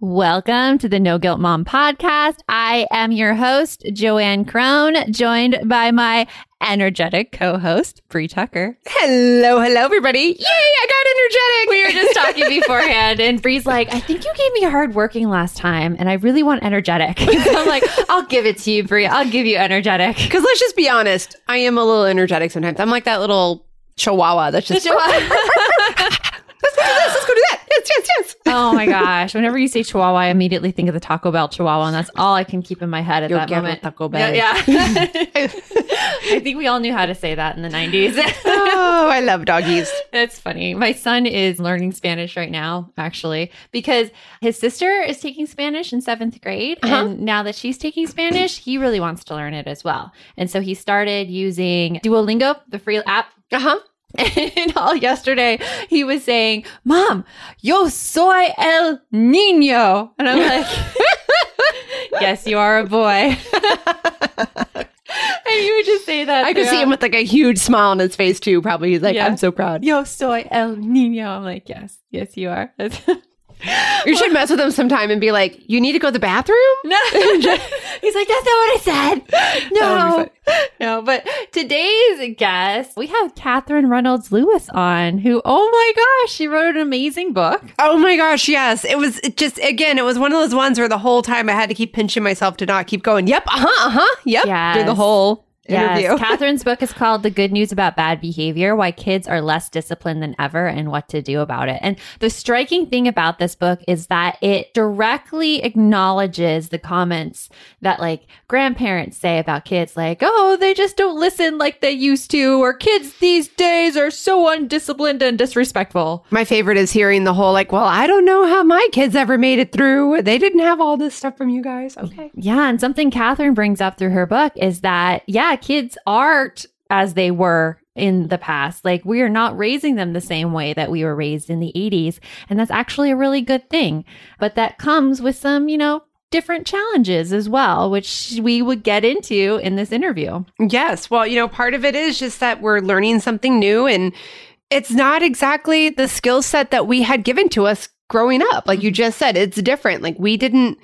Welcome to the No Guilt Mom podcast. I am your host, Joanne Crone, joined by my energetic co-host, Bree Tucker. Hello, hello, everybody. Yay, I got energetic. We were just talking beforehand, and Bree's like, I think you gave me hard working last time, and I really want energetic. So I'm like, I'll give it to you, Bree. I'll give you energetic. Because let's just be honest, I am a little energetic sometimes. I'm like that little chihuahua that's just, Chihuahua. let's go do this, let's go do that. Yes, yes, yes. oh my gosh. Whenever you say Chihuahua, I immediately think of the Taco Bell Chihuahua, and that's all I can keep in my head at Yo that moment. Taco Bell. Yeah. yeah. I think we all knew how to say that in the 90s. Oh, I love doggies. That's funny. My son is learning Spanish right now, actually, because his sister is taking Spanish in seventh grade. Uh-huh. And now that she's taking Spanish, he really wants to learn it as well. And so he started using Duolingo, the free app. Uh huh. And all yesterday, he was saying, Mom, yo soy el niño. And I'm like, Yes, you are a boy. and you would just say that. I could see him with like a huge smile on his face too. Probably he's like, Yeah. I'm so proud. Yo soy el niño. I'm like, yes, yes, you are. You should mess with him sometime and be like, you need to go to the bathroom. no, he's like, that's not what I said. No, no. But today's guest, we have Katherine Reynolds Lewis on, who, oh my gosh, she wrote an amazing book. Oh my gosh, yes. It was just again, it was one of those ones where the whole time I had to keep pinching myself to not keep going, Yep, uh-huh, uh-huh, yep. Do Yes. the whole interview. Yes, Katherine's book is called The Good News About Bad Behavior Why Kids Are Less Disciplined Than Ever and What to Do About It. And the striking thing about this book is that it directly acknowledges the comments that like grandparents say about kids, like, oh, they just don't listen like they used to, or kids these days are so undisciplined and disrespectful. My favorite is hearing the whole like, well, I don't know how my kids ever made it through. They didn't have all this stuff from you guys. Okay. Yeah. And something Katherine brings up through her book is that, yeah, kids aren't as they were in the past. Like we are not raising them the same way that we were raised in the 80s. And that's actually a really good thing. But that comes with some, you know, different challenges as well, which we would get into in this interview. Yes. Well, you know, part of it is just that we're learning something new and it's not exactly the skill set that we had given to us growing up. Like you mm-hmm. just said, it's different. Like we didn't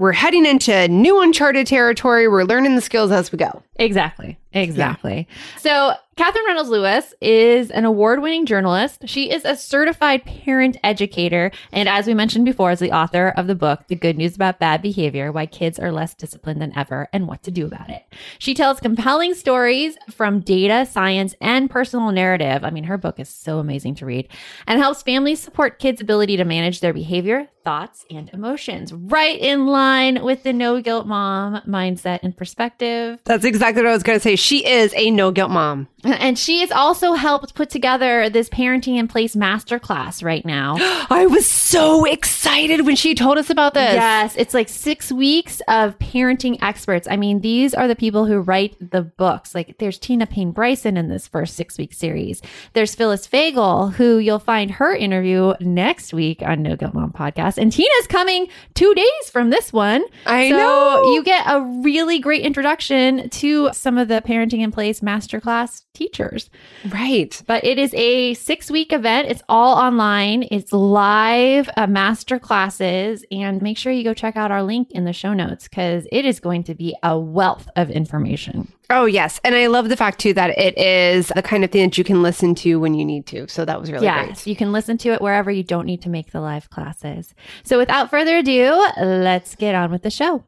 we're heading into new uncharted territory. We're learning the skills as we go. Exactly. Exactly. So, Katherine Reynolds Lewis is an award winning journalist. She is a certified parent educator. And as we mentioned before, is the author of the book, The Good News About Bad Behavior Why Kids Are Less Disciplined Than Ever and What to Do About It. She tells compelling stories from data, science, and personal narrative. I mean, her book is so amazing to read and helps families support kids' ability to manage their behavior, thoughts, and emotions. Right in line with the no guilt mom mindset and perspective. That's exactly what I was going to say. She is a no guilt mom. And she has also helped put together this parenting in place masterclass right now. I was so excited when she told us about this. Yes, it's like six weeks of parenting experts. I mean, these are the people who write the books. Like, there's Tina Payne Bryson in this first six week series. There's Phyllis Fagel, who you'll find her interview next week on No Guilt Mom podcast. And Tina's coming two days from this one. I so know. you get a really great introduction to some of the parenting in place masterclass teachers. Right. But it is a six week event. It's all online. It's live uh, master classes. And make sure you go check out our link in the show notes because it is going to be a wealth of information. Oh, yes. And I love the fact, too, that it is the kind of thing that you can listen to when you need to. So that was really yes, great. you can listen to it wherever you don't need to make the live classes. So without further ado, let's get on with the show.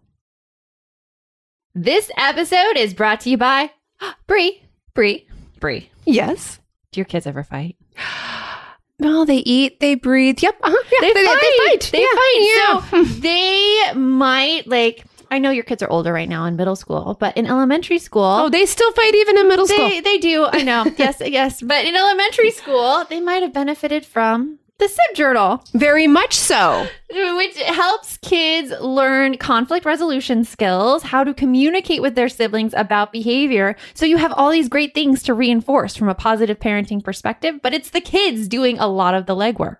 This episode is brought to you by Bree. Bree. Bree. Yes. Do your kids ever fight? Well, they eat, they breathe. Yep. Uh-huh. Yeah, they, fight. They fight. They Yeah. fight. So they might like. I know your kids are older right now in middle school, but in elementary school, Oh, they still fight even in middle school. they they do. I know. yes, yes. But in elementary school, they might have benefited from the SIB journal, Very much so. which helps kids learn conflict resolution skills, how to communicate with their siblings about behavior. So you have all these great things to reinforce from a positive parenting perspective, but it's the kids doing a lot of the legwork.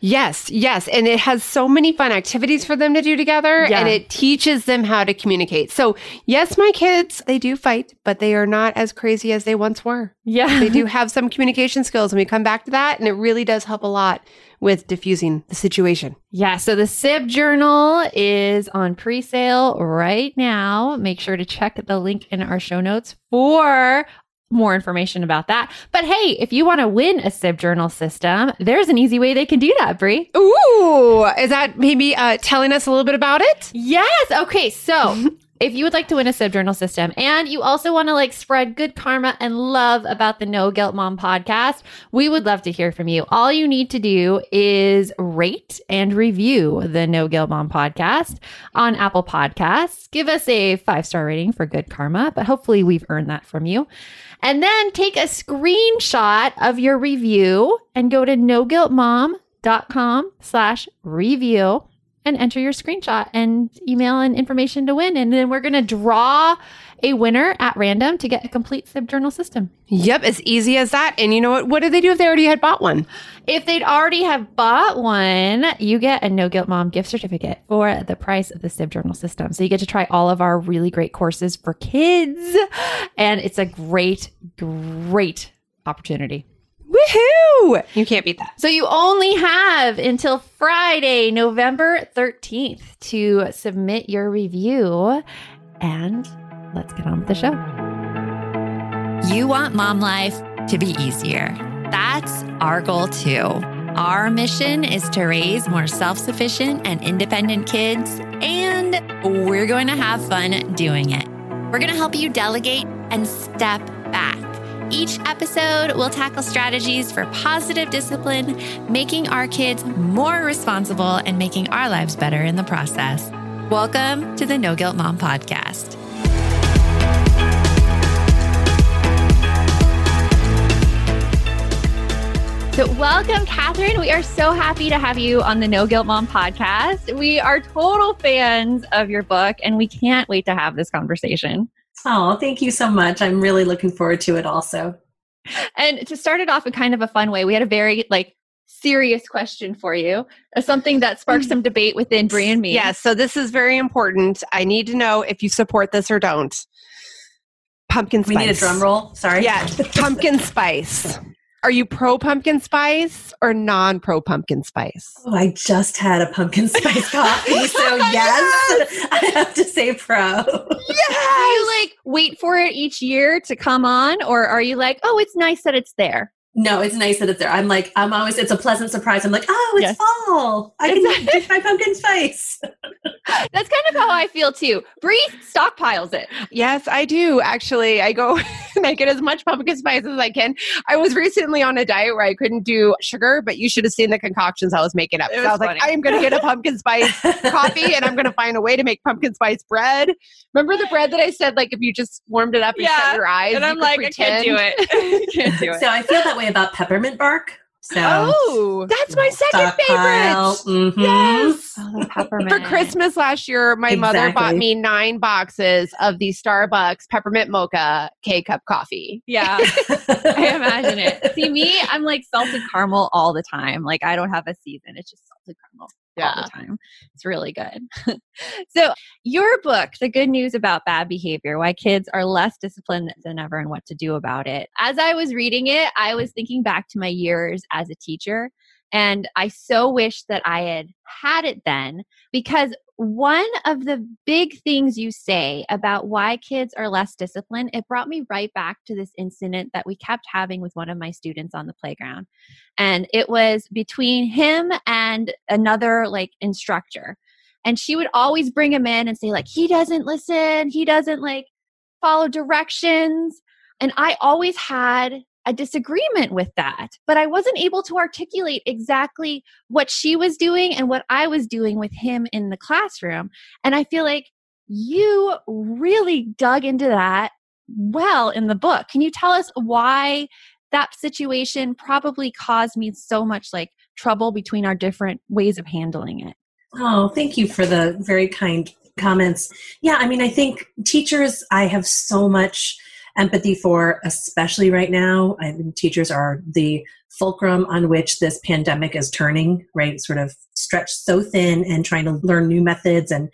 Yes, yes. And it has so many fun activities for them to do together Yeah. and it teaches them how to communicate. So, yes, my kids, they do fight, but they are not as crazy as they once were. Yeah. They do have some communication skills and we come back to that and it really does help a lot with diffusing the situation. Yeah, so the Sib Journal is on pre sale right now. Make sure to check the link in our show notes for more information about that. But hey, if you want to win a Sib Journal system, there's an easy way they can do that, Bree. Ooh, is that maybe uh, telling us a little bit about it? Yes. Okay. So if you would like to win a Sib Journal system and you also want to like spread good karma and love about the No Guilt Mom podcast, we would love to hear from you. All you need to do is rate and review the No Guilt Mom podcast on Apple Podcasts. Give us a five star rating for good karma, but hopefully we've earned that from you. And then take a screenshot of your review and go to noguiltmom.com slash review and enter your screenshot and email and information to win. And then we're going to draw a winner at random to get a complete Sib Journal system. Yep, as easy as that. And you know what? What did they do if they already had bought one? If they'd already have bought one, you get a No Guilt Mom gift certificate for the price of the Sib Journal system. So you get to try all of our really great courses for kids. And it's a great, great opportunity. Woohoo! You can't beat that. So you only have until Friday, November 13th to submit your review. And let's get on with the show. You want mom life to be easier. That's our goal too. Our mission is to raise more self sufficient and independent kids, and we're going to have fun doing it. We're going to help you delegate and step back. Each episode we'll tackle strategies for positive discipline, making our kids more responsible and making our lives better in the process. Welcome to the No Guilt Mom Podcast. So, welcome, Katherine. We are so happy to have you on the No Guilt Mom podcast. We are total fans of your book, and we can't wait to have this conversation. Oh, thank you so much. I'm really looking forward to it also. And to start it off in kind of a fun way, we had a very like serious question for you, uh, something that sparked some debate within Bree and me. Yes, so this is very important. I need to know if you support this or don't. Pumpkin spice. We need a drum roll. Sorry. Yeah, pumpkin spice. Are you pro pumpkin spice or non pro pumpkin spice? Oh, I just had a pumpkin spice coffee, so oh yes, I have to say pro. Do you like wait for it each year to come on, or are you like, oh, it's nice that it's there? No, it's nice that it's there. I'm like, I'm always, it's a pleasant surprise. I'm like, oh, it's Yes. fall. I can drink my pumpkin spice. That's kind of how I feel too. Bree stockpiles it. Yes, I do. Actually, I go and I get as much pumpkin spice as I can. I was recently on a diet where I couldn't do sugar, but you should have seen the concoctions I was making up. It So was I was funny. like, I am going to get a pumpkin spice coffee and I'm going to find a way to make pumpkin spice bread. Remember the bread that I said, like, if you just warmed it up and Yeah, shut your eyes? And I'm could like, I can't do pretend? it. can't do it. so I feel that way about peppermint bark. So Oh, That's my second stockpile. favorite. Mhm. Yes. oh, peppermint. For Christmas last year, my mother bought me nine boxes of the Starbucks peppermint mocha K cup coffee. Yeah, I imagine it. See, me, I'm like salted caramel all the time. Like I don't have a season. It's just salted caramel all the time. It's really good. so, your book, The Good News About Bad Behavior Why Kids Are Less Disciplined Than Ever and What to Do About It. As I was reading it, I was thinking back to my years as a teacher. And I so wish that I had had it then because one of the big things you say about why kids are less disciplined, it brought me right back to this incident that we kept having with one of my students on the playground. And it was between him and another like instructor. And she would always bring him in and say, like, he doesn't listen, he doesn't like follow directions. And I always had a disagreement with that, but I wasn't able to articulate exactly what she was doing and what I was doing with him in the classroom. And I feel like you really dug into that well in the book. Can you tell us why that situation probably caused me so much like trouble between our different ways of handling it? Oh, thank you for the very kind comments. Yeah, I mean, I think teachers, I have so much empathy for, especially right now. I mean, teachers are the fulcrum on which this pandemic is turning, right? Sort of stretched so thin and trying to learn new methods and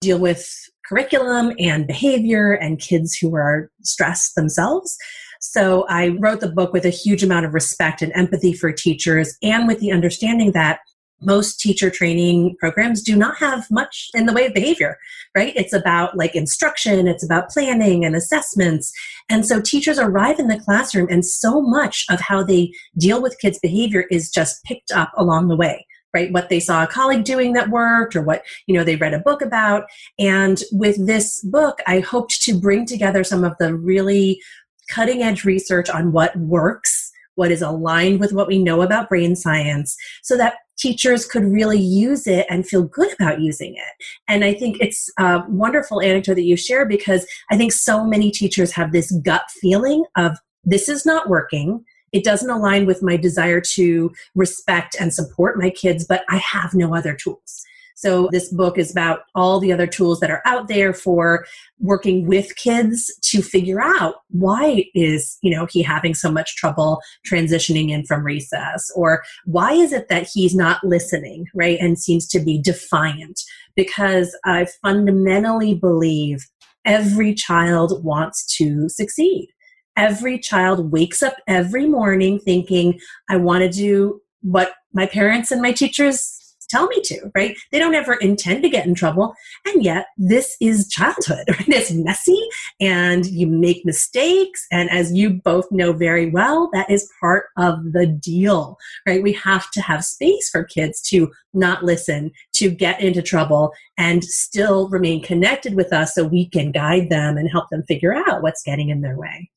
deal with curriculum and behavior and kids who are stressed themselves. So I wrote the book with a huge amount of respect and empathy for teachers and with the understanding that most teacher training programs do not have much in the way of behavior, right? It's about like instruction, it's about planning and assessments. And so teachers arrive in the classroom and so much of how they deal with kids' behavior is just picked up along the way right what they saw a colleague doing that worked or what you know they read a book about and with this book i hoped to bring together some of the really cutting edge research on what works what is aligned with what we know about brain science so that teachers could really use it and feel good about using it. And I think it's a wonderful anecdote that you share because I think so many teachers have this gut feeling of this is not working. It doesn't align with my desire to respect and support my kids, but I have no other tools. So this book is about all the other tools that are out there for working with kids to figure out why is, you know, he having so much trouble transitioning in from recess or why is it that he's not listening, right? And seems to be defiant because I fundamentally believe every child wants to succeed. Every child wakes up every morning thinking, I want to do what my parents and my teachers tell me to, right? They don't ever intend to get in trouble. And yet, this is childhood, right? It's messy and you make mistakes. And as you both know very well, that is part of the deal, right? We have to have space for kids to not listen, to get into trouble, and still remain connected with us so we can guide them and help them figure out what's getting in their way.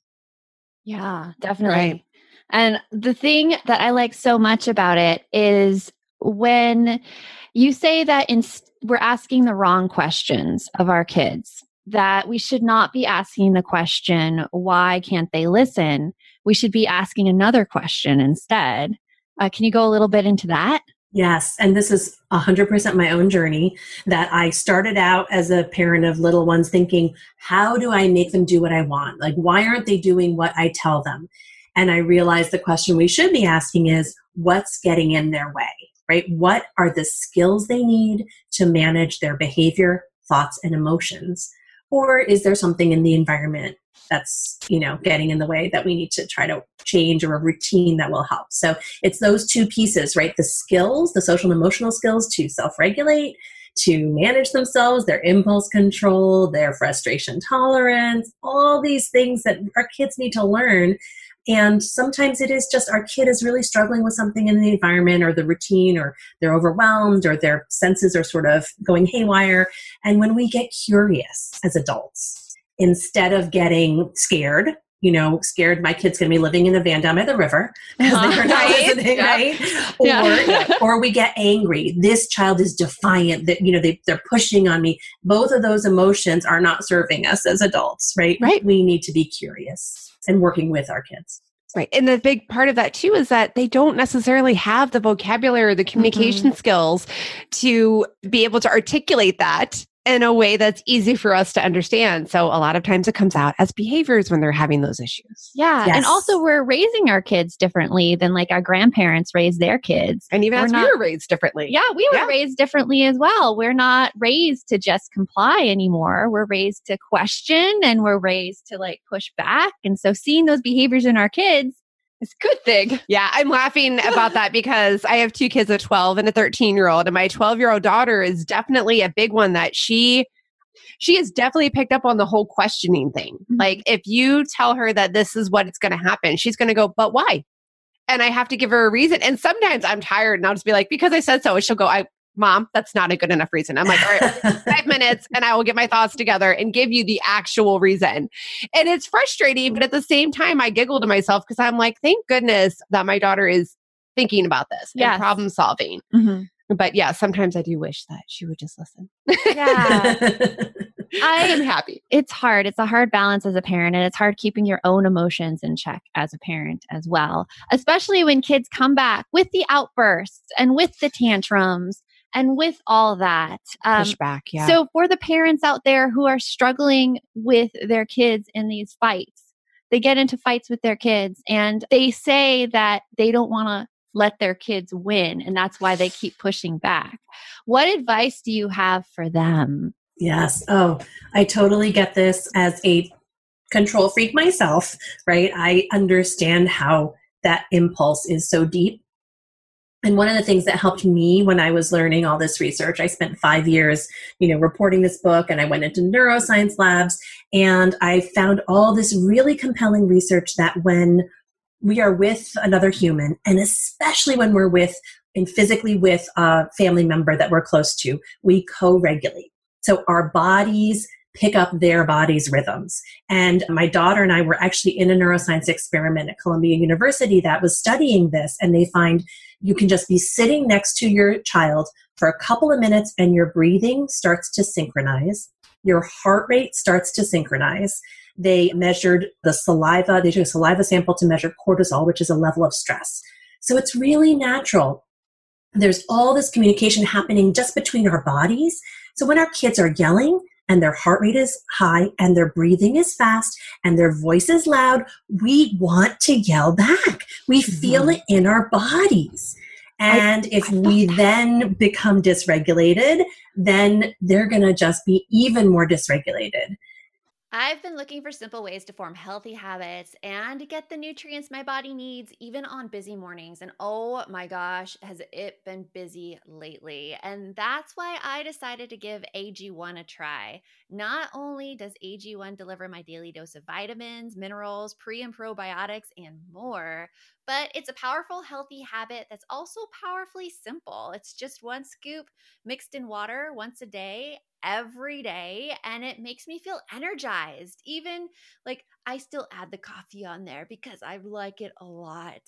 Yeah, definitely. Right. And the thing that I like so much about it is when you say that in, we're asking the wrong questions of our kids, that we should not be asking the question, why can't they listen? We should be asking another question instead. Uh, can you go a little bit into that? Yes, and this is 100% my own journey that I started out as a parent of little ones thinking, how do I make them do what I want? Like, why aren't they doing what I tell them? And I realized the question we should be asking is, what's getting in their way? Right? What are the skills they need to manage their behavior, thoughts, and emotions? Or is there something in the environment that's, you know, getting in the way that we need to try to change or a routine that will help? So it's those two pieces, right? The skills, the social and emotional skills to self regulate, to manage themselves, their impulse control, their frustration tolerance, all these things that our kids need to learn and sometimes it is just our kid is really struggling with something in the environment or the routine, or they're overwhelmed, or their senses are sort of going haywire. And when we get curious as adults, instead of getting scared, you know, scared my kid's going to be living in a van down by the river they're not listening, yeah. right? Or, yeah. or we get angry. This child is defiant. That you know they they're pushing on me. Both of those emotions are not serving us as adults, right? Right. We need to be curious and working with our kids. Right. And the big part of that too is that they don't necessarily have the vocabulary or the communication mm-hmm. skills to be able to articulate that in a way that's easy for us to understand. So a lot of times it comes out as behaviors when they're having those issues. Yeah. Yes. And also we're raising our kids differently than like our grandparents raised their kids. And even we're as not, we were raised differently. Yeah, we were yeah. raised differently as well. We're not raised to just comply anymore. We're raised to question and we're raised to like push back. And so seeing those behaviors in our kids it's a good thing. Yeah, I'm laughing about that because I have two kids, a 12 and a 13 year old, and my 12 year old daughter is definitely a big one that she she has definitely picked up on the whole questioning thing. Mm-hmm. Like if you tell her that this is what it's going to happen, she's going to go, "But why?" And I have to give her a reason. And sometimes I'm tired and I'll just be like, "Because I said so." And she'll go, "I Mom, that's not a good enough reason. I'm like, all right, five minutes and I will get my thoughts together and give you the actual reason. And it's frustrating, but at the same time, I giggle to myself because I'm like, thank goodness that my daughter is thinking about this yes. and problem solving. Mm-hmm. But yeah, sometimes I do wish that she would just listen. Yeah. I am happy. It's hard. It's a hard balance as a parent, and it's hard keeping your own emotions in check as a parent as well, especially when kids come back with the outbursts and with the tantrums and with all that, um, pushback, yeah. So, for the parents out there who are struggling with their kids in these fights, they get into fights with their kids and they say that they don't want to let their kids win and that's why they keep pushing back. What advice do you have for them? Yes. Oh, I totally get this as a control freak myself, right? I understand how that impulse is so deep. And one of the things that helped me when I was learning all this research, I spent five years, you know, reporting this book and I went into neuroscience labs and I found all this really compelling research that when we are with another human, and especially when we're with and physically with a family member that we're close to, we co regulate. So our bodies pick up their body's rhythms. And my daughter and I were actually in a neuroscience experiment at Columbia University that was studying this, and they find you can just be sitting next to your child for a couple of minutes and your breathing starts to synchronize, your heart rate starts to synchronize. They measured the saliva, they took a saliva sample to measure cortisol, which is a level of stress. So it's really natural. There's all this communication happening just between our bodies. So when our kids are yelling, and their heart rate is high and their breathing is fast and their voice is loud, we want to yell back. We mm-hmm. feel it in our bodies. And I, if I we that. then become dysregulated, then they're going to just be even more dysregulated. I've been looking for simple ways to form healthy habits and get the nutrients my body needs, even on busy mornings. And oh my gosh, has it been busy lately? And that's why I decided to give AG1 a try. Not only does AG1 deliver my daily dose of vitamins, minerals, pre and probiotics, and more, but it's a powerful, healthy habit that's also powerfully simple. It's just one scoop mixed in water once a day, every day, and it makes me feel energized. Even like I still add the coffee on there because I like it a lot.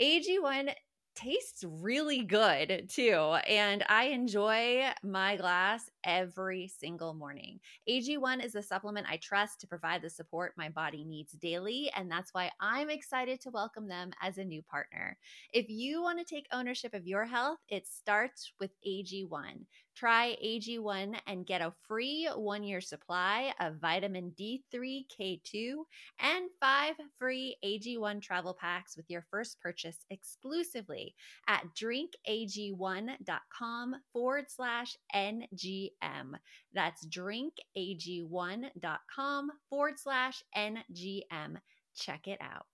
AG1 tastes really good too. And I enjoy my glass every single morning. AG1 is a supplement I trust to provide the support my body needs daily. And that's why I'm excited to welcome them as a new partner. If you want to take ownership of your health, it starts with AG1. Try AG1 and get a free one year supply of vitamin D3, K2, and five free AG1 travel packs with your first purchase exclusively at drinkag1.com forward slash NGM. That's drinkag1.com forward slash NGM. Check it out.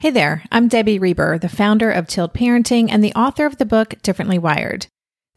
Hey there, I'm Debbie Reber, the founder of Tilt Parenting and the author of the book Differently Wired.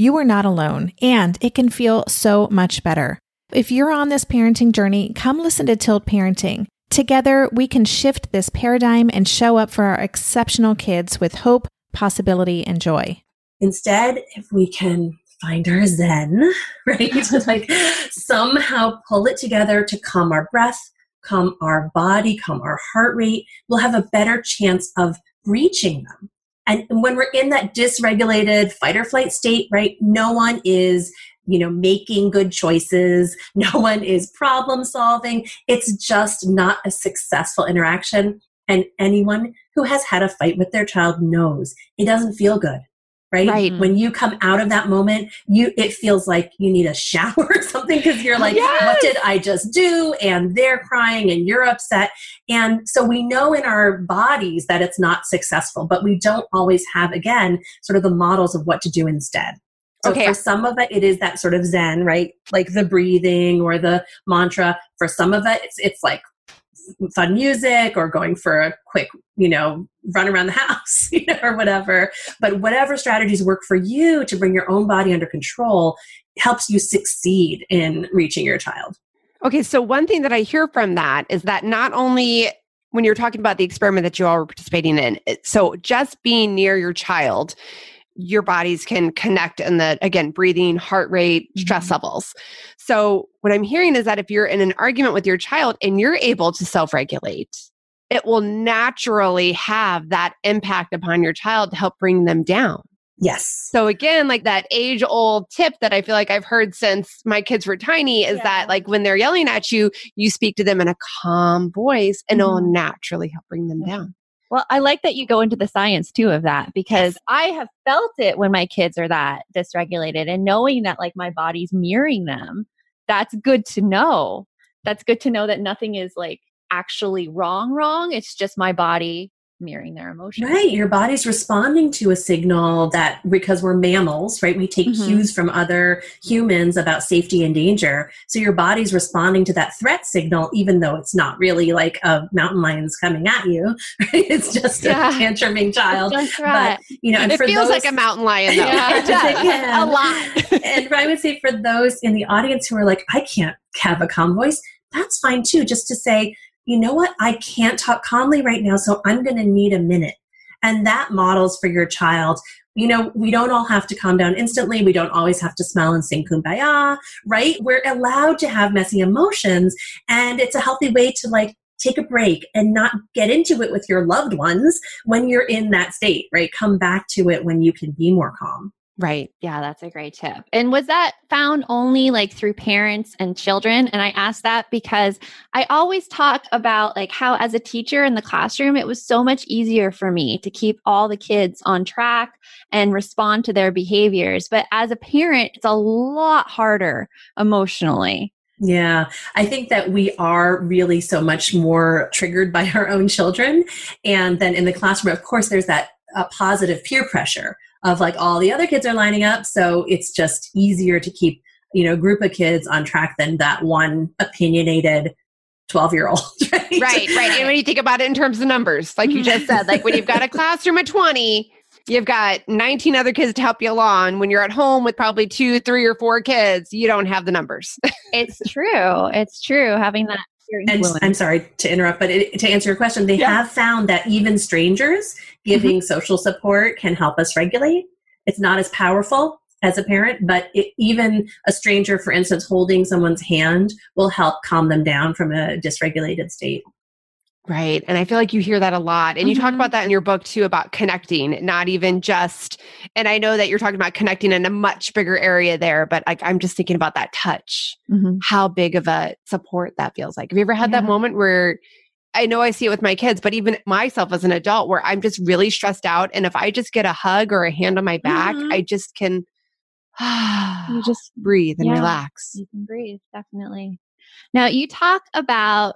you are not alone, and it can feel so much better. If you're on this parenting journey, come listen to Tilt Parenting. Together, we can shift this paradigm and show up for our exceptional kids with hope, possibility, and joy. Instead, if we can find our zen, right? like somehow pull it together to calm our breath, calm our body, calm our heart rate, we'll have a better chance of reaching them. And when we're in that dysregulated fight or flight state, right, no one is you know making good choices. No one is problem solving. It's just not a successful interaction. And anyone who has had a fight with their child knows it doesn't feel good right? right? When you come out of that moment, you it feels like you need a shower or something because you're like, yes! what did I just do? And they're crying and you're upset. And so we know in our bodies that it's not successful, but we don't always have again sort of the models of what to do instead. So okay. for some of it, it is that sort of Zen, right? Like the breathing or the mantra. For some of it, it's, it's like fun music or going for a quick, you know, run around the house, you know, or whatever. But whatever strategies work for you to bring your own body under control helps you succeed in reaching your child. Okay, so one thing that I hear from that is that not only when you're talking about the experiment that you all were participating in, so just being near your child, your bodies can connect and that again breathing heart rate stress mm-hmm. levels so what i'm hearing is that if you're in an argument with your child and you're able to self-regulate it will naturally have that impact upon your child to help bring them down Yes. So again, like that age old tip that I feel like I've heard since my kids were tiny is yeah. that like when they're yelling at you, you speak to them in a calm voice and mm-hmm. it'll naturally help bring them down. Well, I like that you go into the science too of that because I have felt it when my kids are that dysregulated and knowing that like my body's mirroring them, that's good to know. That's good to know that nothing is like actually wrong, wrong. It's just my body mirroring their emotions. Right. Your body's responding to a signal that because we're mammals, right? We take mm-hmm. cues from other humans about safety and danger. So your body's responding to that threat signal, even though it's not really like a mountain lion's coming at you. Right? It's just yeah. a tantruming child. That's right. But, you know, and it feels those, like a mountain lion though. yeah, a lot. and I would say for those in the audience who are like, I can't have a calm voice, that's fine too. Just to say, you know what? I can't talk calmly right now, so I'm going to need a minute. And that models for your child. You know, we don't all have to calm down instantly. We don't always have to smile and sing kumbaya, right? We're allowed to have messy emotions. And it's a healthy way to like take a break and not get into it with your loved ones when you're in that state, right? Come back to it when you can be more calm. Right. Yeah, that's a great tip. And was that found only like through parents and children? And I ask that because I always talk about like how as a teacher in the classroom, it was so much easier for me to keep all the kids on track and respond to their behaviors. But as a parent, it's a lot harder emotionally. Yeah, I think that we are really so much more triggered by our own children. And then in the classroom, of course, there's that uh, positive peer pressure of like all the other kids are lining up. So it's just easier to keep, you know, group of kids on track than that one opinionated 12 year old. Right? right, right. And when you think about it in terms of numbers, like you just said, like when you've got a classroom of 20, you've got 19 other kids to help you along. When you're at home with probably two, three, or four kids, you don't have the numbers. it's true. It's true. Having that and I'm sorry to interrupt, but it, to answer your question, they yeah. have found that even strangers giving mm-hmm. social support can help us regulate. It's not as powerful as a parent, but it, even a stranger, for instance, holding someone's hand will help calm them down from a dysregulated state. Right. And I feel like you hear that a lot. And mm-hmm. you talk mm-hmm. about that in your book too about connecting, not even just, and I know that you're talking about connecting in a much bigger area there, but like I'm just thinking about that touch, mm-hmm. how big of a support that feels like. Have you ever had yeah. that moment where I know I see it with my kids, but even myself as an adult where I'm just really stressed out. And if I just get a hug or a hand on my back, mm-hmm. I just can you just breathe and yeah, relax. You can breathe, definitely. Now, you talk about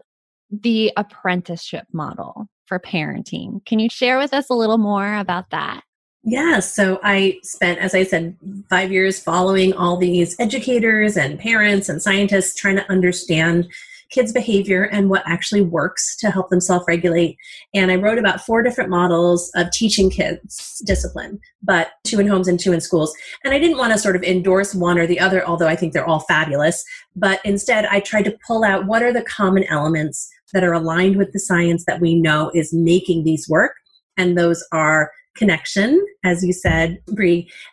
the apprenticeship model for parenting. Can you share with us a little more about that? Yeah, so I spent, as I said, five years following all these educators and parents and scientists trying to understand kids' behavior and what actually works to help them self regulate. And I wrote about four different models of teaching kids discipline, but two in homes and two in schools. And I didn't want to sort of endorse one or the other, although I think they're all fabulous. But instead, I tried to pull out what are the common elements that are aligned with the science that we know is making these work. And those are connection, as you said,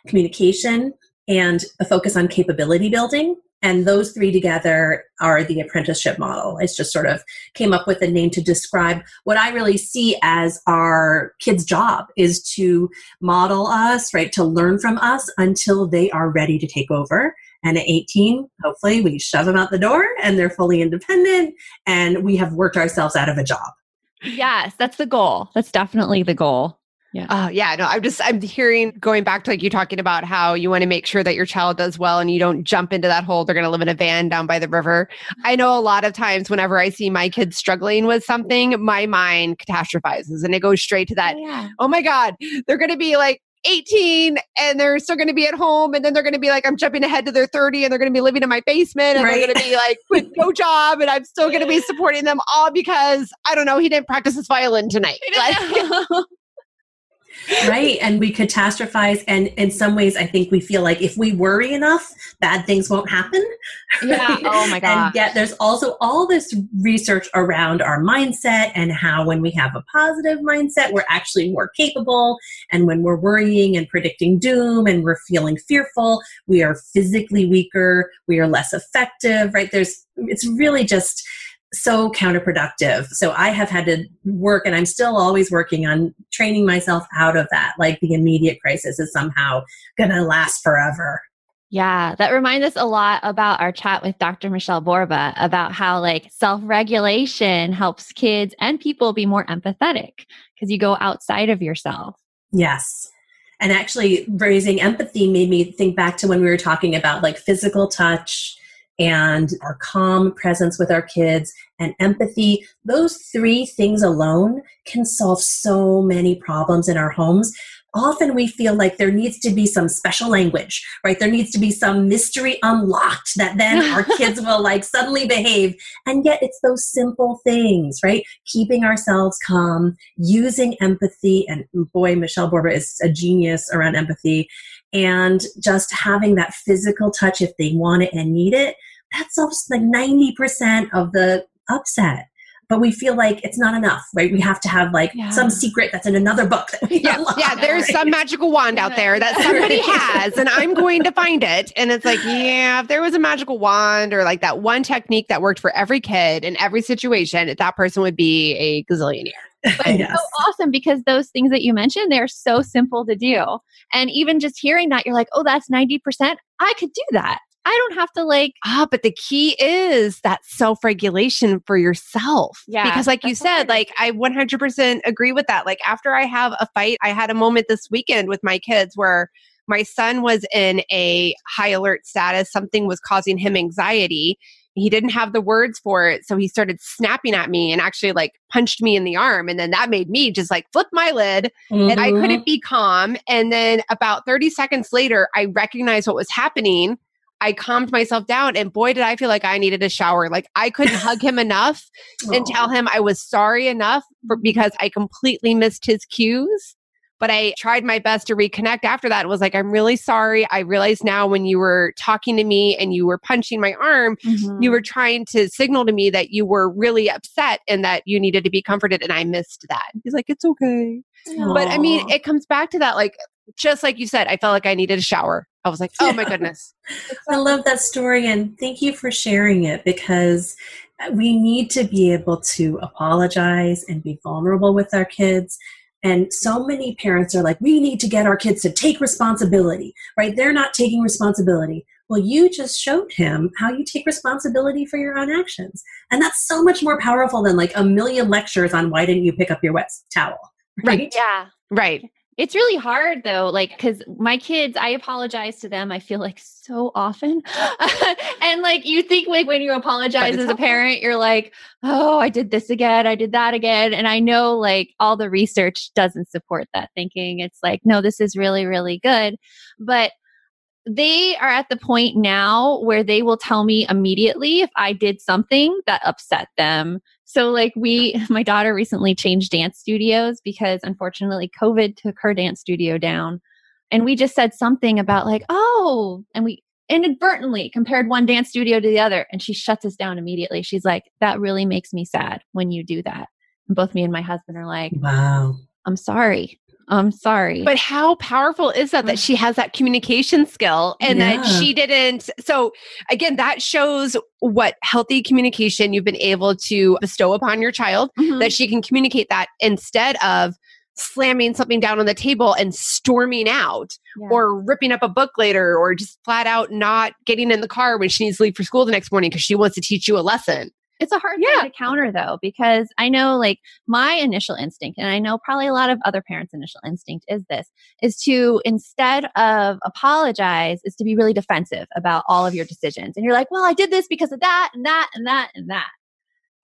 communication, and a focus on capability building. And those three together are the apprenticeship model. It's just sort of came up with a name to describe what I really see as our kids' job is to model us, right, to learn from us until they are ready to take over. And at 18, hopefully we shove them out the door and they're fully independent and we have worked ourselves out of a job. Yes, that's the goal. That's definitely the goal. Yeah. Uh, yeah. No, I'm just, I'm hearing going back to like you talking about how you want to make sure that your child does well and you don't jump into that hole. They're going to live in a van down by the river. I know a lot of times whenever I see my kids struggling with something, my mind catastrophizes and it goes straight to that. Oh, yeah. oh my God, they're going to be like 18 and they're still going to be at home and then they're going to be like i'm jumping ahead to their 30 and they're going to be living in my basement and Right. they're going to be like with no job and i'm still going to be supporting them all because i don't know he didn't practice his violin tonight Like, right and we catastrophize and in some ways i think we feel like if we worry enough bad things won't happen Yeah. right? Oh my god. and yet there's also all this research around our mindset and how when we have a positive mindset we're actually more capable and when we're worrying and predicting doom and we're feeling fearful we are physically weaker we are less effective right there's it's really just so counterproductive. So I have had to work and I'm still always working on training myself out of that. Like the immediate crisis is somehow going to last forever. Yeah, that reminds us a lot about our chat with Dr. Michelle Borba about how like self-regulation helps kids and people be more empathetic because you go outside of yourself. Yes. And actually, raising empathy made me think back to when we were talking about like physical touch and our calm presence with our kids and empathy. Those three things alone can solve so many problems in our homes. Often we feel like there needs to be some special language, right? There needs to be some mystery unlocked that then our kids will like suddenly behave. And yet it's those simple things, right? Keeping ourselves calm, using empathy. And boy, Michelle Borba is a genius around empathy. And just having that physical touch if they want it and need it. That solves like 90% of the upset. But we feel like it's not enough, right? We have to have like Yeah. some secret that's in another book that we yeah, unlock, yeah, there's right? some magical wand out there that somebody has, and I'm going to find it. And it's like, yeah, if there was a magical wand or like that one technique that worked for every kid in every situation, that person would be a gazillionaire. But Yes. it's so awesome because those things that you mentioned, they're so simple to do. And even just hearing that, you're like, oh, that's 90%. I could do that. I don't have to like, Ah, but the key is that self regulation for yourself. Yeah, Because, like you said, like I 100% agree with that. Like, after I have a fight, I had a moment this weekend with my kids where my son was in a high alert status. Something was causing him anxiety. He didn't have the words for it. So he started snapping at me and actually like punched me in the arm. And then that made me just like flip my lid and I Mhm. couldn't be calm. And then about 30 seconds later, I recognized what was happening. I calmed myself down, and boy, did I feel like I needed a shower. Like I couldn't hug him enough and tell him I was sorry enough for, because I completely missed his cues. But I tried my best to reconnect after that. and was like, I'm really sorry. I realize now when you were talking to me and you were punching my arm, Mm-hmm. you were trying to signal to me that you were really upset and that you needed to be comforted. And I missed that. He's like, It's okay. But I mean, it comes back to that, like, just like you said, I felt like I needed a shower. I was like, oh my goodness. I love that story and thank you for sharing it because we need to be able to apologize and be vulnerable with our kids. And so many parents are like, we need to get our kids to take responsibility, right? They're not taking responsibility. Well, you just showed him how you take responsibility for your own actions. And that's so much more powerful than like a million lectures on why didn't you pick up your wet towel, right? yeah. Right. It's really hard though, like, because my kids, I apologize to them, I feel like so often. and like, you think, like, when you apologize as a parent, you're like, oh, I did this again, I did that again. And I know, like, all the research doesn't support that thinking. It's like, no, this is really, really good. But they are at the point now where they will tell me immediately if I did something that upset them. So, like, we, my daughter recently changed dance studios because unfortunately COVID took her dance studio down. And we just said something about, like, oh, and we inadvertently compared one dance studio to the other. And she shuts us down immediately. She's like, that really makes me sad when you do that. And both me and my husband are like, Wow. I'm sorry. I'm sorry. But how powerful is that that she has that communication skill and that she didn't? So, again, that shows what healthy communication you've been able to bestow upon your child, Mhm. that she can communicate that instead of slamming something down on the table and storming out Yeah. or ripping up a book later or just flat out not getting in the car when she needs to leave for school the next morning because she wants to teach you a lesson. It's a hard Yeah. thing to counter though, because I know like my initial instinct, and I know probably a lot of other parents' initial instinct is this, is to instead of apologize, is to be really defensive about all of your decisions. And you're like, well, I did this because of that and that and that and that.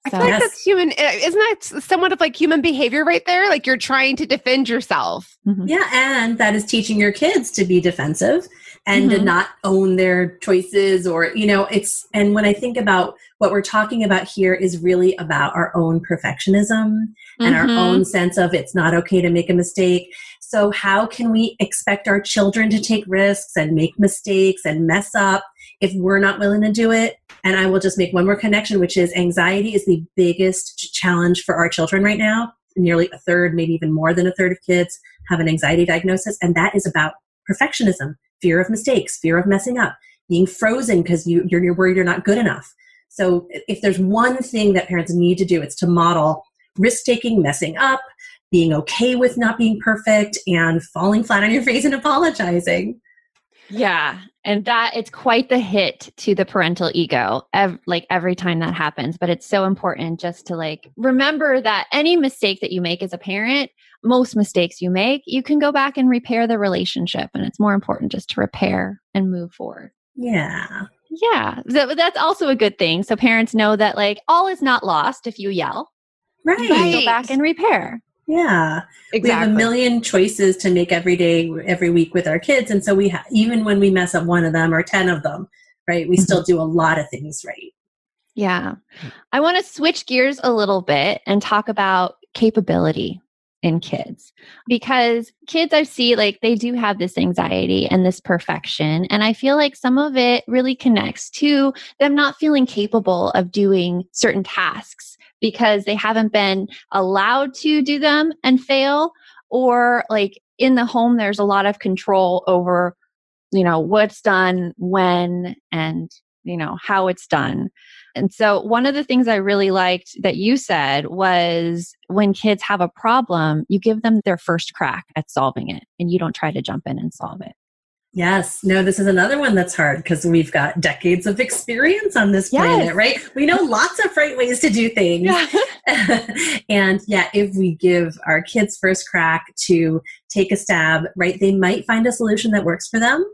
I feel like Yes. that's human. uh, Isn't that somewhat of like human behavior right there? Like you're trying to defend yourself. Yeah, and that is teaching your kids to be defensive and to Mhm. not own their choices or, you know, it's and when I think about what we're talking about here is really about our own perfectionism and our Mhm. own sense of it's not okay to make a mistake. So how can we expect our children to take risks and make mistakes and mess up if we're not willing to do it? And I will just make one more connection, which is anxiety is the biggest challenge for our children right now. Nearly a third, maybe even more than a third of kids have an anxiety diagnosis, and that is about perfectionism, fear of mistakes, fear of messing up, being frozen because you, you're, you're worried you're not good enough. So if there's one thing that parents need to do, it's to model risk taking, messing up, being okay with not being perfect, and falling flat on your face and apologizing. Yeah. And that it's quite the hit to the parental ego, ev- like every time that happens. But it's so important just to like remember that any mistake that you make as a parent, most mistakes you make, you can go back and repair the relationship. And it's more important just to repair and move forward. Yeah. Yeah. So that's also a good thing. So parents know that like all is not lost if you yell. Right. You Right. go back and repair. Yeah. We have a million choices to make every day, every week with our kids. And so we ha- even when we mess up one of them or 10 of them, right, we still mm-hmm. do a lot of things right. Yeah. Mm. I want to switch gears a little bit and talk about capability in kids because kids I see like they do have this anxiety and this perfection. And I feel like some of it really connects to them not feeling capable of doing certain tasks because they haven't been allowed to do them and fail or like in the home there's a lot of control over you know what's done when and you know how it's done. And so one of the things i really liked that you said was when kids have a problem you give them their first crack at solving it and you don't try to jump in and solve it Yes. No, this is another one that's hard because we've got decades of experience on this Yes. planet, right? We know lots of right ways to do things. and yeah, if we give our kids first crack to take a stab, right, they might find a solution that works for them.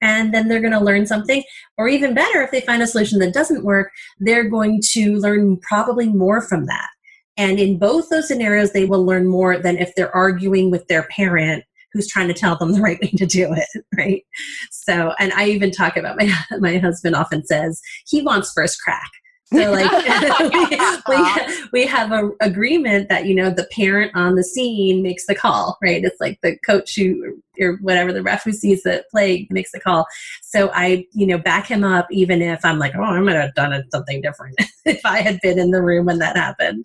And then they're going to learn something. Or even better, if they find a solution that doesn't work, they're going to learn probably more from that. And in both those scenarios, they will learn more than if they're arguing with their parent who's trying to tell them the right way to do it, right? So, and I even talk about my my husband often says he wants first crack. So like we, we, we have an agreement that you know the parent on the scene makes the call, right? It's like the coach who or whatever the ref who sees the play makes the call. So I you know back him up even if I'm like oh I might have done it something different if I had been in the room when that happened.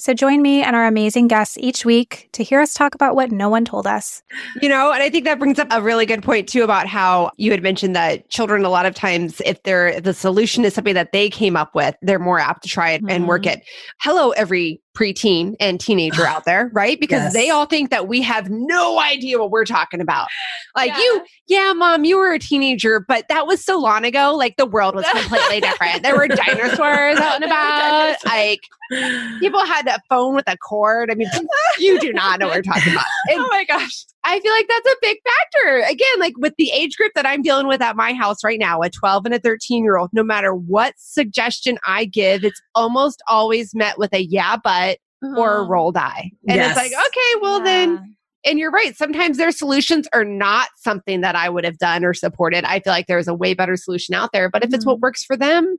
So join me and our amazing guests each week to hear us talk about what no one told us. You know, and I think that brings up a really good point too about how you had mentioned that children a lot of times if they're the solution is something that they came up with, they're more apt to try it mm-hmm. and work it. Hello every preteen and teenager out there, right? Because yes. they all think that we have no idea what we're talking about. Like yeah. you, yeah, mom, you were a teenager, but that was so long ago. Like the world was completely different. There were dinosaurs out and about. Like people had a phone with a cord. I mean, you do not know what we're talking about. And oh my gosh. I feel like that's a big factor. Again, like with the age group that I'm dealing with at my house right now, a 12 and a 13 year old, no matter what suggestion I give, it's almost always met with a yeah, but or a uh-huh. rolled eye. And yes. it's like, okay, well yeah. then and you're right. Sometimes their solutions are not something that I would have done or supported. I feel like there's a way better solution out there. But if mm-hmm. it's what mm-hmm. works for them,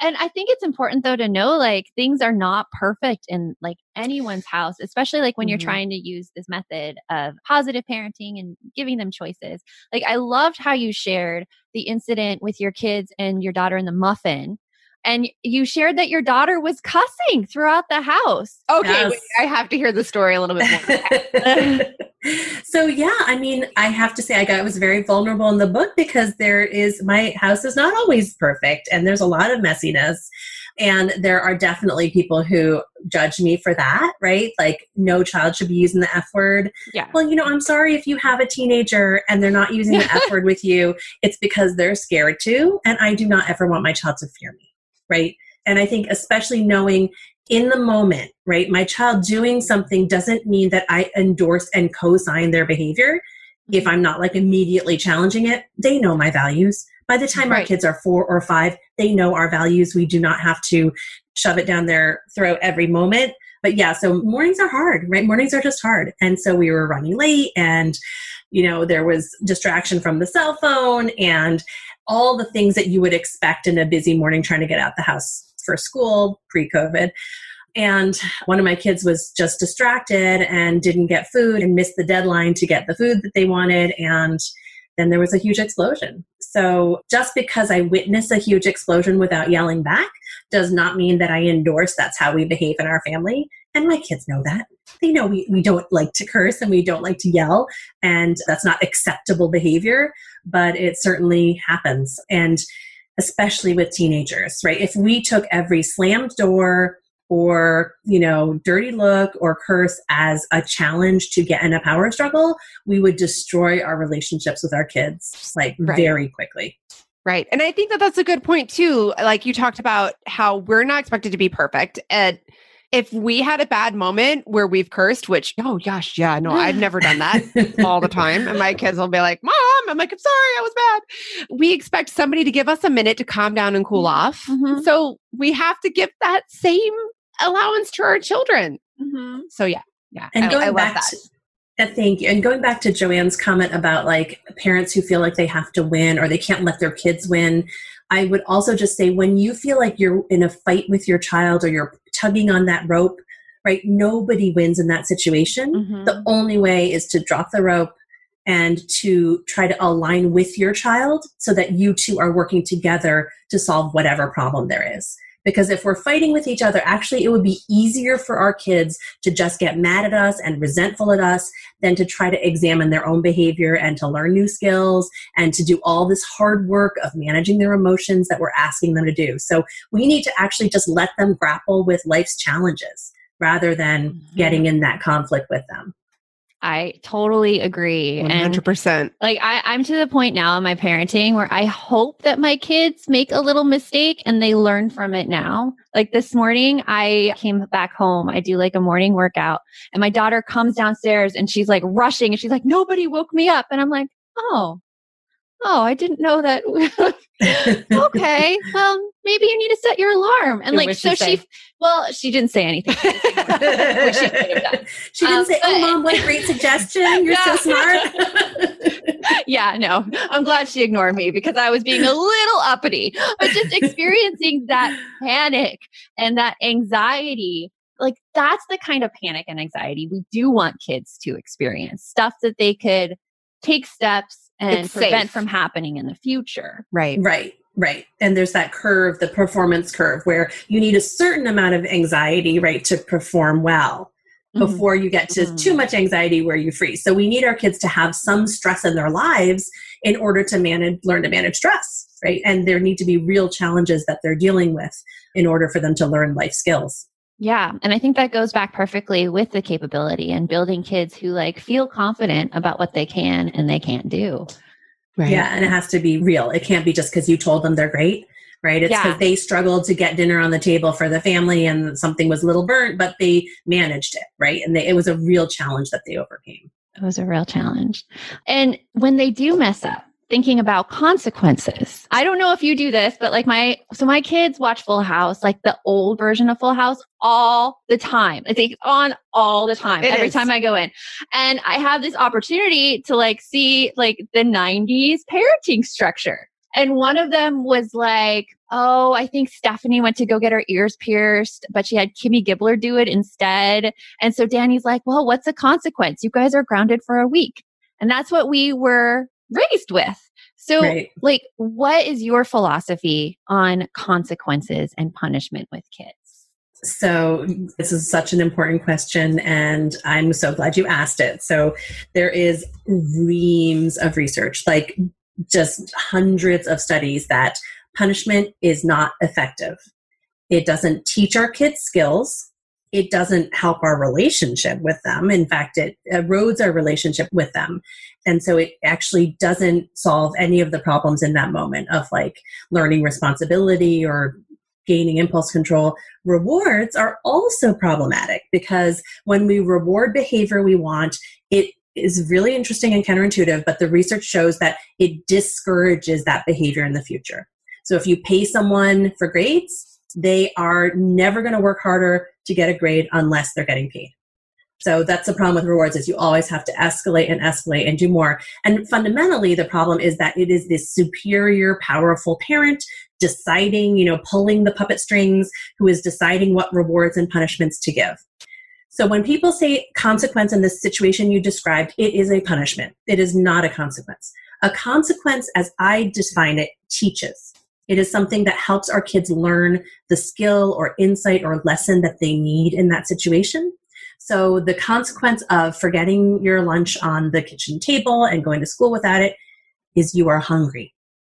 and I think it's important though to know like things are not perfect in like anyone's house, especially like when mm-hmm. you're trying to use this method of positive parenting and giving them choices. Like I loved how you shared the incident with your kids and your daughter in the muffin and you shared that your daughter was cussing throughout the house. Okay, yes. wait, I have to hear the story a little bit more. so yeah, I mean, I have to say I got I was very vulnerable in the book because there is my house is not always perfect and there's a lot of messiness. And there are definitely people who judge me for that, right? Like, no child should be using the F word. Yeah. Well, you know, I'm sorry if you have a teenager and they're not using the F word with you. It's because they're scared to. And I do not ever want my child to fear me right? And I think, especially knowing in the moment, right, my child doing something doesn't mean that I endorse and co sign their behavior. If mm-hmm. I'm not like immediately challenging it, they know my values. By the time right. our kids are four or five, they know our values. We do not have to shove it down their throat every moment. But yeah, so mornings are hard, right? Mornings are just hard. And so we were running late and, you know, there was distraction from the cell phone and all the things that you would expect in a busy morning trying to get out the house for school pre COVID. And one of my kids was just distracted and didn't get food and missed the deadline to get the food that they wanted. And then there was a huge explosion. So just because I witness a huge explosion without yelling back does not mean that I endorse that's how we behave in our family. And my kids know that. They know we, we don't like to curse and we don't like to yell, and that's not acceptable behavior, but it certainly happens. And especially with teenagers, right? If we took every slammed door, or you know dirty look or curse as a challenge to get in a power struggle we would destroy our relationships with our kids like right. very quickly right and i think that that's a good point too like you talked about how we're not expected to be perfect and if we had a bad moment where we've cursed, which, oh gosh, yeah, no, I've never done that all the time. And my kids will be like, Mom, I'm like, I'm sorry, I was bad. We expect somebody to give us a minute to calm down and cool mm-hmm. off. Mm-hmm. So we have to give that same allowance to our children. Mm-hmm. So yeah, yeah. And I, going I back that. To, thank you. And going back to Joanne's comment about like parents who feel like they have to win or they can't let their kids win. I would also just say when you feel like you're in a fight with your child or you're tugging on that rope, right? Nobody wins in that situation. Mm-hmm. The only way is to drop the rope and to try to align with your child so that you two are working together to solve whatever problem there is. Because if we're fighting with each other, actually, it would be easier for our kids to just get mad at us and resentful at us than to try to examine their own behavior and to learn new skills and to do all this hard work of managing their emotions that we're asking them to do. So we need to actually just let them grapple with life's challenges rather than mm-hmm. getting in that conflict with them. I totally agree. 100%. And like I, I'm to the point now in my parenting where I hope that my kids make a little mistake and they learn from it now. Like this morning, I came back home. I do like a morning workout and my daughter comes downstairs and she's like rushing and she's like, nobody woke me up. And I'm like, oh, oh, I didn't know that. okay, well, maybe you need to set your alarm. And like, so she, well, she didn't say anything. she, she, didn't um, say, oh, mom, what a great suggestion. You're so smart. yeah, no, I'm glad she ignored me because I was being a little uppity, but just experiencing that panic and that anxiety like that's the kind of panic and anxiety we do want kids to experience stuff that they could take steps and it's prevent safe. from happening in the future. Right. Right. Right. And there's that curve, the performance curve, where you need a certain amount of anxiety, right, to perform well Mm-hmm. before you get to too much anxiety where you freeze. So we need our kids to have some stress in their lives in order to manage, learn to manage stress, right? And there need to be real challenges that they're dealing with in order for them to learn life skills. Yeah. And I think that goes back perfectly with the capability and building kids who like feel confident about what they can and they can't do. Right. Yeah. And it has to be real. It can't be just because you told them they're great right? It's because Yeah. they struggled to get dinner on the table for the family and something was a little burnt, but they managed it, right? And they, it was a real challenge that they overcame. It was a real challenge. And when they do mess up, thinking about consequences. I don't know if you do this, but like my so my kids watch Full House, like the old version of Full House all the time. It's like on all the time. It every is. time I go in. And I have this opportunity to like see like the 90s parenting structure. And one of them was like, Oh, I think Stephanie went to go get her ears pierced, but she had Kimmy Gibbler do it instead. And so Danny's like, Well, what's the consequence? You guys are grounded for a week. And that's what we were raised with. So, Right. like, what is your philosophy on consequences and punishment with kids? So, this is such an important question, and I'm so glad you asked it. So, there is reams of research, like just hundreds of studies, that punishment is not effective. It doesn't teach our kids skills. It doesn't help our relationship with them. In fact, it erodes our relationship with them. And so it actually doesn't solve any of the problems in that moment of like learning responsibility or gaining impulse control. Rewards are also problematic because when we reward behavior we want, it is really interesting and counterintuitive, but the research shows that it discourages that behavior in the future. So if you pay someone for grades, they are never going to work harder to get a grade unless they're getting paid. So that's the problem with rewards is you always have to escalate and escalate and do more. And fundamentally the problem is that it is this superior powerful parent deciding, you know, pulling the puppet strings who is deciding what rewards and punishments to give. So when people say consequence in this situation you described, it is a punishment. It is not a consequence. A consequence, as I define it, teaches. It is something that helps our kids learn the skill or insight or lesson that they need in that situation. So the consequence of forgetting your lunch on the kitchen table and going to school without it is you are hungry,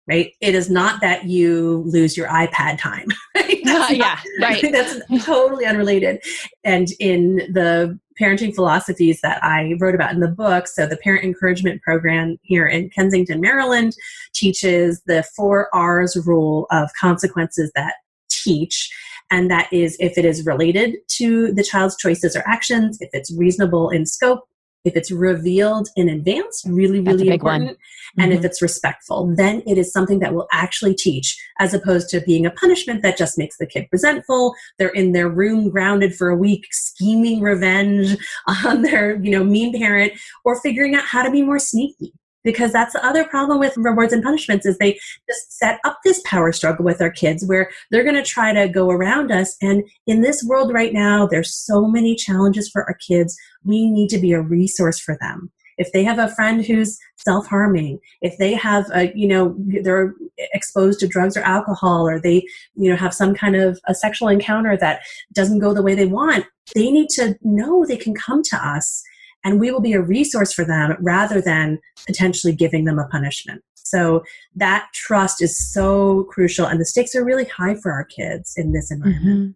right? It is not that you lose your iPad time. Right? Uh, that's yeah, right. That's totally unrelated. And in the parenting philosophies that I wrote about in the book, so the Parent Encouragement Program here in Kensington, Maryland, teaches the four R's rule of consequences that teach. And that is if it is related to the child's choices or actions, if it's reasonable in scope, if it's revealed in advance, really, really important, and Mhm. if it's respectful, then it is something that will actually teach, as opposed to being a punishment that just makes the kid resentful. They're in their room grounded for a week, scheming revenge on their, you know, mean parent, or figuring out how to be more sneaky. Because that's the other problem with rewards and punishments is they just set up this power struggle with our kids where they're going to try to go around us. And in this world right now, there's so many challenges for our kids. We need to be a resource for them if they have a friend who's self-harming if they have a you know they're exposed to drugs or alcohol or they you know have some kind of a sexual encounter that doesn't go the way they want they need to know they can come to us and we will be a resource for them rather than potentially giving them a punishment so that trust is so crucial and the stakes are really high for our kids in this environment Mhm.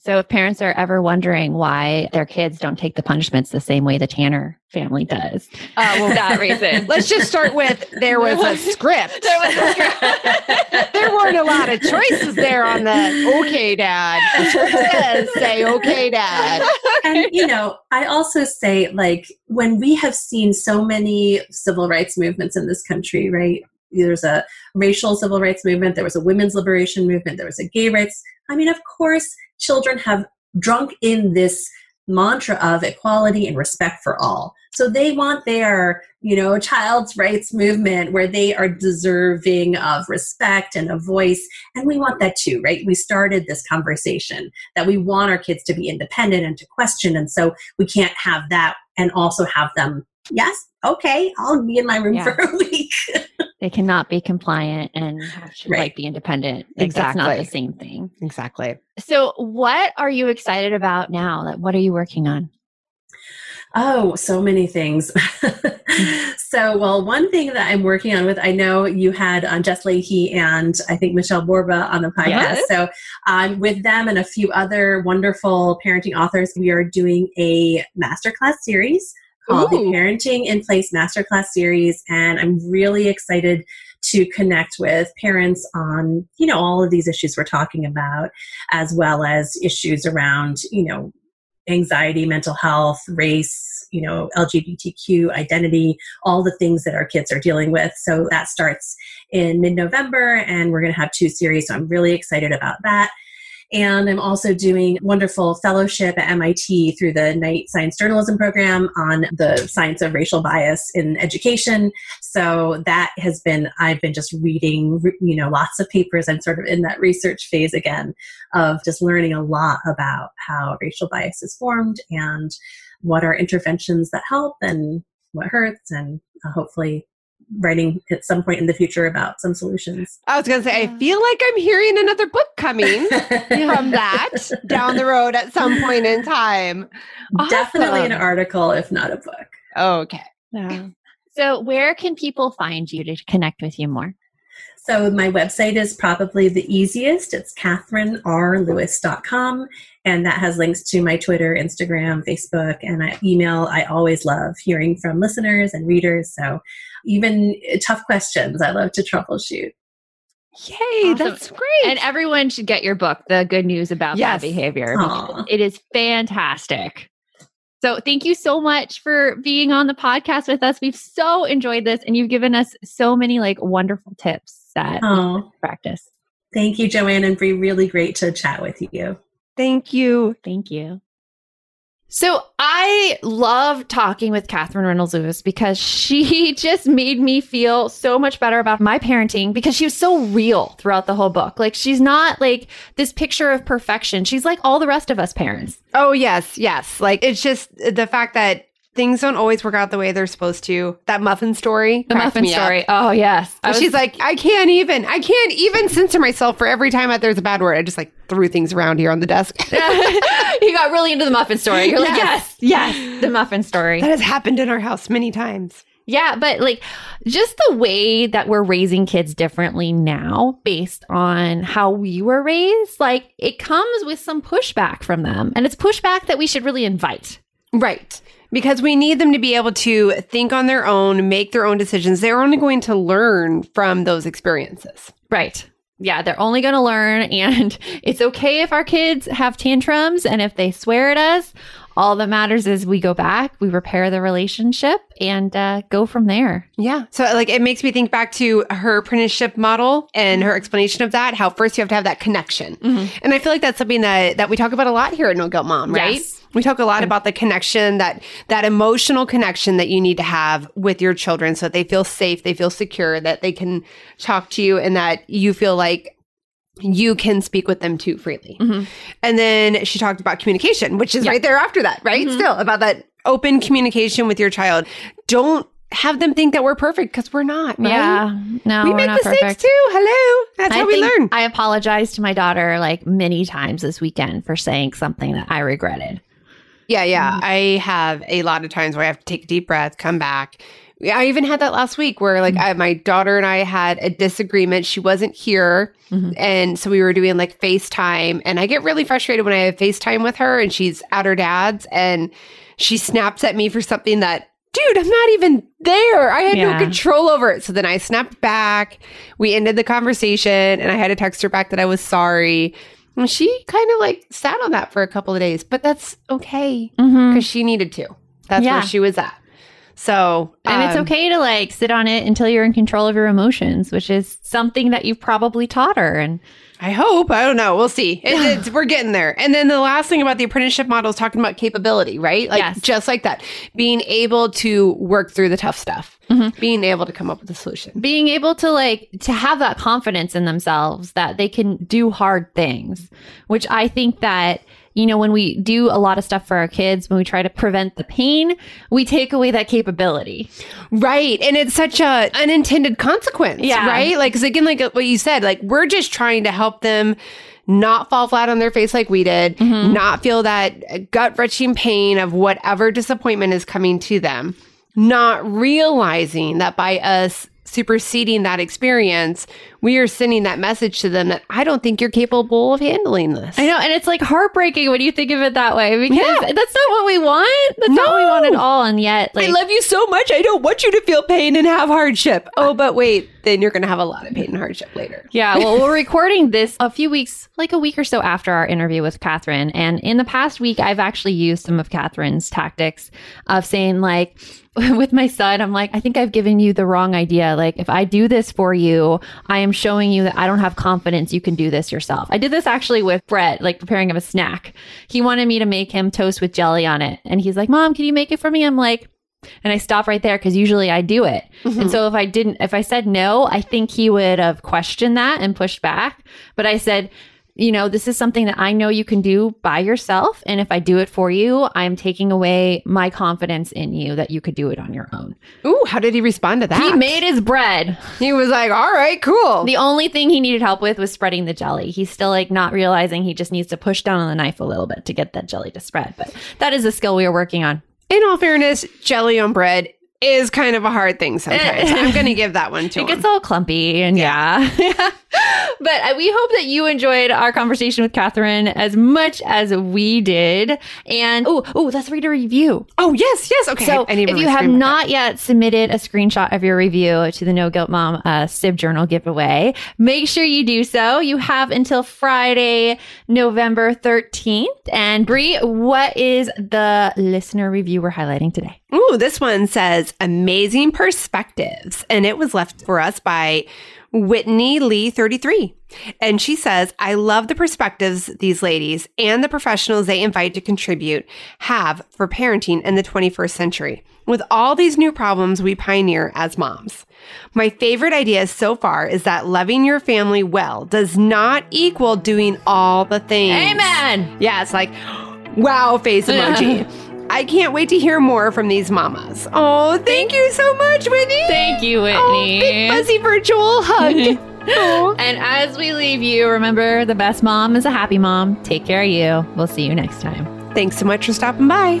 So, if parents are ever wondering why their kids don't take the punishments the same way the Tanner family does, Uh, well, that reason. Let's just start with there was a script. There was a script. there weren't a lot of choices there on the okay, dad. The say okay, dad. and you know i also say like when we have seen so many civil rights movements in this country right there's a racial civil rights movement there was a women's liberation movement there was a gay rights i mean of course children have drunk in this mantra of equality and respect for all so they want their you know child's rights movement where they are deserving of respect and a voice and we want that too right we started this conversation that we want our kids to be independent and to question. And so we can't have that and also have them, yes, okay, I'll be in my room Yeah. for a week. They cannot be compliant and to Right. like be independent. Like, That's not the same thing. Exactly. So, what are you excited about now? Like, what are you working on? Oh, so many things. so, well, one thing that I'm working on with, I know you had um, Jess Lahey and I think Michelle Borba on the podcast. Yes. So, um, with them and a few other wonderful parenting authors, we are doing a masterclass series called the Parenting in Place Masterclass Series. And I'm really excited to connect with parents on, you know, all of these issues we're talking about, as well as issues around, you know, anxiety, mental health, race, you know, LGBTQ identity, all the things that our kids are dealing with. So that starts in mid November, and we're going to have two series. So I'm really excited about that. And I'm also doing wonderful fellowship at MIT through the Knight Science Journalism program on the science of racial bias in education. So that has been, I've been just reading, you know, lots of papers. I'm sort of in that research phase again of just learning a lot about how racial bias is formed and what are interventions that help and what hurts, and uh, hopefully writing at some point in the future about some solutions. I was going to say, I feel like I'm hearing another book coming from that down the road at some point in time. Definitely an article, if not a book. Okay. Yeah. So, where can people find you to connect with you more? So my website is probably the easiest. It's katherinerlewis.com. And that has links to my Twitter, Instagram, Facebook, and I, email. I always love hearing from listeners and readers. So even tough questions, I love to troubleshoot. Yay, Awesome. that's great. And everyone should get your book, The Good News About Yes. Bad Behavior. It is fantastic. So, thank you so much for being on the podcast with us. We've so enjoyed this, and you've given us so many like wonderful tips that Oh, practice. thank you, Joanne and Bree. Really great to chat with you. Thank you. Thank you. So I love talking with Katherine Reynolds Lewis because she just made me feel so much better about my parenting because she was so real throughout the whole book. Like she's not like this picture of perfection. She's like all the rest of us parents. Oh, yes, yes. Like it's just the fact that things don't always work out the way they're supposed to. That muffin story. The muffin me up. story. Oh yes. Was- She's like, I can't even, I can't even censor myself for every time that there's a bad word. I just like threw things around here on the desk. you got really into the muffin story. You're like, Yes. yes, yes, the muffin story. that has happened in our house many times. Yeah, but like just the way that we're raising kids differently now based on how we were raised, like it comes with some pushback from them. And it's pushback that we should really invite. Right. Because we need them to be able to think on their own, make their own decisions. They're only going to learn from those experiences. Right. Yeah, they're only going to learn. And it's okay if our kids have tantrums and if they swear at us. All that matters is we go back, we repair the relationship, and uh, go from there. Yeah. So like it makes me think back to her apprenticeship model and her explanation of that, how first you have to have that connection. And I feel like that's something that that we talk about a lot here at No Guilt Mom, right? Yes. We talk a lot about the connection that that emotional connection that you need to have with your children so that they feel safe, they feel secure, that they can talk to you and that you feel like you can speak with them too freely. Mhm. And then she talked about communication, which is Yeah. right there after that, right? Mhm. Still about that open communication with your child. Don't have them think that we're perfect because we're not. Right? Yeah. No, we make mistakes perfect. too. Hello. That's I how we learn. I apologized to my daughter like many times this weekend for saying something that I regretted. Yeah, yeah. Mm. I have a lot of times where I have to take a deep breath, come back. I even had that last week where, like, I, my daughter and I had a disagreement. She wasn't here. Mhm. And so we were doing like FaceTime. And I get really frustrated when I have FaceTime with her and she's at her dad's and she snaps at me for something that, dude, I'm not even there. I had Yeah. no control over it. So then I snapped back. We ended the conversation and I had to text her back that I was sorry. And she kind of like sat on that for a couple of days, but that's okay Mm-hmm. because she needed to. That's Yeah. where she was at. So, And it's um, okay to like sit on it until you're in control of your emotions, which is something that you've probably taught her. And I hope. I don't know. We'll see. It, it's, we're getting there. And then the last thing about the apprenticeship model is talking about capability, right? Like Yes. just like that, being able to work through the tough stuff, Mhm. being able to come up with a solution. being able to like to have that confidence in themselves that they can do hard things, which I think that you know, when we do a lot of stuff for our kids, when we try to prevent the pain, we take away that capability. Right. And it's such a unintended consequence. Yeah. Right. Like, cause again, like what you said, like we're just trying to help them not fall flat on their face like we did, Mm-hmm. not feel that gut wrenching pain of whatever disappointment is coming to them, not realizing that by us superseding that experience, we are sending that message to them that I don't think you're capable of handling this. I know, and it's like heartbreaking when you think of it that way because Yeah. that's not what we want. That's not what we want at all. And yet, like, I love you so much. I don't want you to feel pain and have hardship. Oh, but wait, then you're going to have a lot of pain and hardship later. Yeah, well, we're recording this a few weeks, like a week or so after our interview with Katherine. And in the past week, I've actually used some of Katherine's tactics of saying, like, with my son, I'm like, I think I've given you the wrong idea. Like, if I do this for you, I am showing you that I don't have confidence you can do this yourself. I did this actually with Brett, like preparing him a snack. He wanted me to make him toast with jelly on it. And he's like, Mom, can you make it for me? I'm like, and I stop right there because usually I do it. Mm-hmm. And so if I didn't, if I said no, I think he would have questioned that and pushed back. But I said, you know, this is something that I know you can do by yourself. And if I do it for you, I'm taking away my confidence in you that you could do it on your own. Ooh, how did he respond to that? He made his bread. He was like, all right, cool. The only thing he needed help with was spreading the jelly. He's still like not realizing he just needs to push down on the knife a little bit to get that jelly to spread. But that is a skill we are working on. In all fairness, jelly on bread is kind of a hard thing sometimes. I'm going to give that one to her. It him. gets all clumpy and yeah. but uh, we hope that you enjoyed our conversation with Katherine as much as we did. And oh, oh, let's read a review. oh, yes, yes. Okay. So if you have not yet submitted a screenshot of your review to the No Guilt Mom uh, Sib Journal giveaway, make sure you do so. You have until Friday, November 13th. And Bree, what is the listener review we're highlighting today? Ooh, this one says amazing perspectives. And it was left for us by Whitney Lee 33. And she says, I love the perspectives these ladies and the professionals they invite to contribute have for parenting in the 21st century. With all these new problems we pioneer as moms. My favorite idea so far is that loving your family well does not equal doing all the things. Amen. Yeah, it's like, wow, face emoji. I can't wait to hear more from these mamas. Oh, thank you so much, Whitney. Thank you, oh, Whitney. Oh, big fuzzy virtual hug. Aw. Oh. And as we leave you, remember the best mom is a happy mom. Take care of you. We'll see you next time. Thanks so much for stopping by.